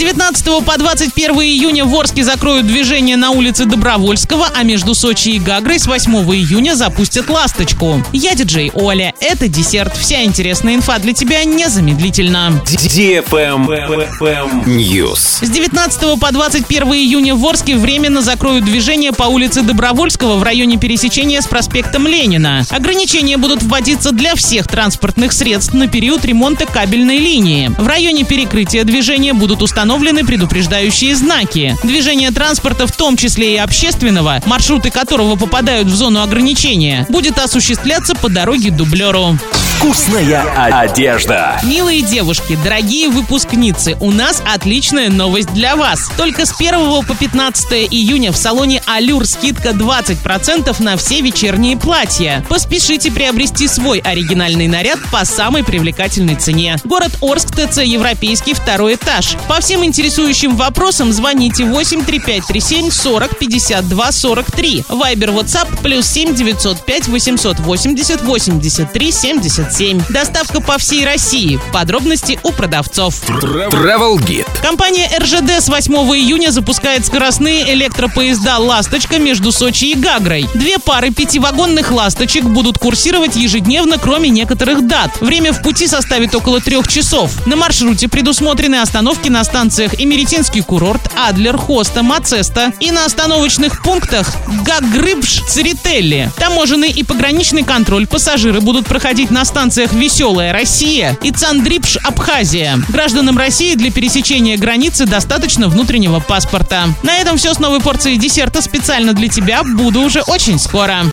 19 по 21 июня в Орске закроют движение на улице Добровольского, а между Сочи и Гагрой с 8 июня запустят «Ласточку». Я диджей Оля. Это десерт. Вся интересная инфа для тебя незамедлительно. News. С 19 по 21 июня в Орске временно закроют движение по улице Добровольского в районе пересечения с проспектом Ленина. Ограничения будут вводиться для всех транспортных средств на период ремонта кабельной линии. В районе перекрытия движения будут установлены предупреждающие знаки. Движение транспорта, в том числе и общественного, маршруты которого попадают в зону ограничения, будет осуществляться по дороге дублеру. Вкусная одежда. Милые девушки, дорогие выпускницы, у нас отличная новость для вас. Только с 1 по 15 июня в салоне Алюр скидка 20% на все вечерние платья. Поспешите приобрести свой оригинальный наряд по самой привлекательной цене. Город Орск, ТЦ Европейский, второй этаж. По всем интересующим вопросам звоните 83537 40 52 43. Вайбер, WhatsApp плюс 7 905 880 83 77. Доставка по всей России. Подробности у продавцов. Travel Guide. Компания РЖД с 8 июня запускает скоростные электропоезда «Ласточка» между Сочи и Гагрой. Две пары пятивагонных «Ласточек» будут курсировать ежедневно, кроме некоторых дат. Время в пути составит около трех часов. На маршруте предусмотрены остановки на станциях Эмеретинский курорт, Адлер, Хоста, Мацеста и на остановочных пунктах Гагрыбш, Церетелли. Таможенный и пограничный контроль пассажиры будут проходить на станциях «Веселая Россия» и Цандрипш, Абхазия. Гражданам России для пересечения границы достаточно внутреннего паспорта. На этом все с новой порцией десерта специально для тебя. Буду уже очень скоро.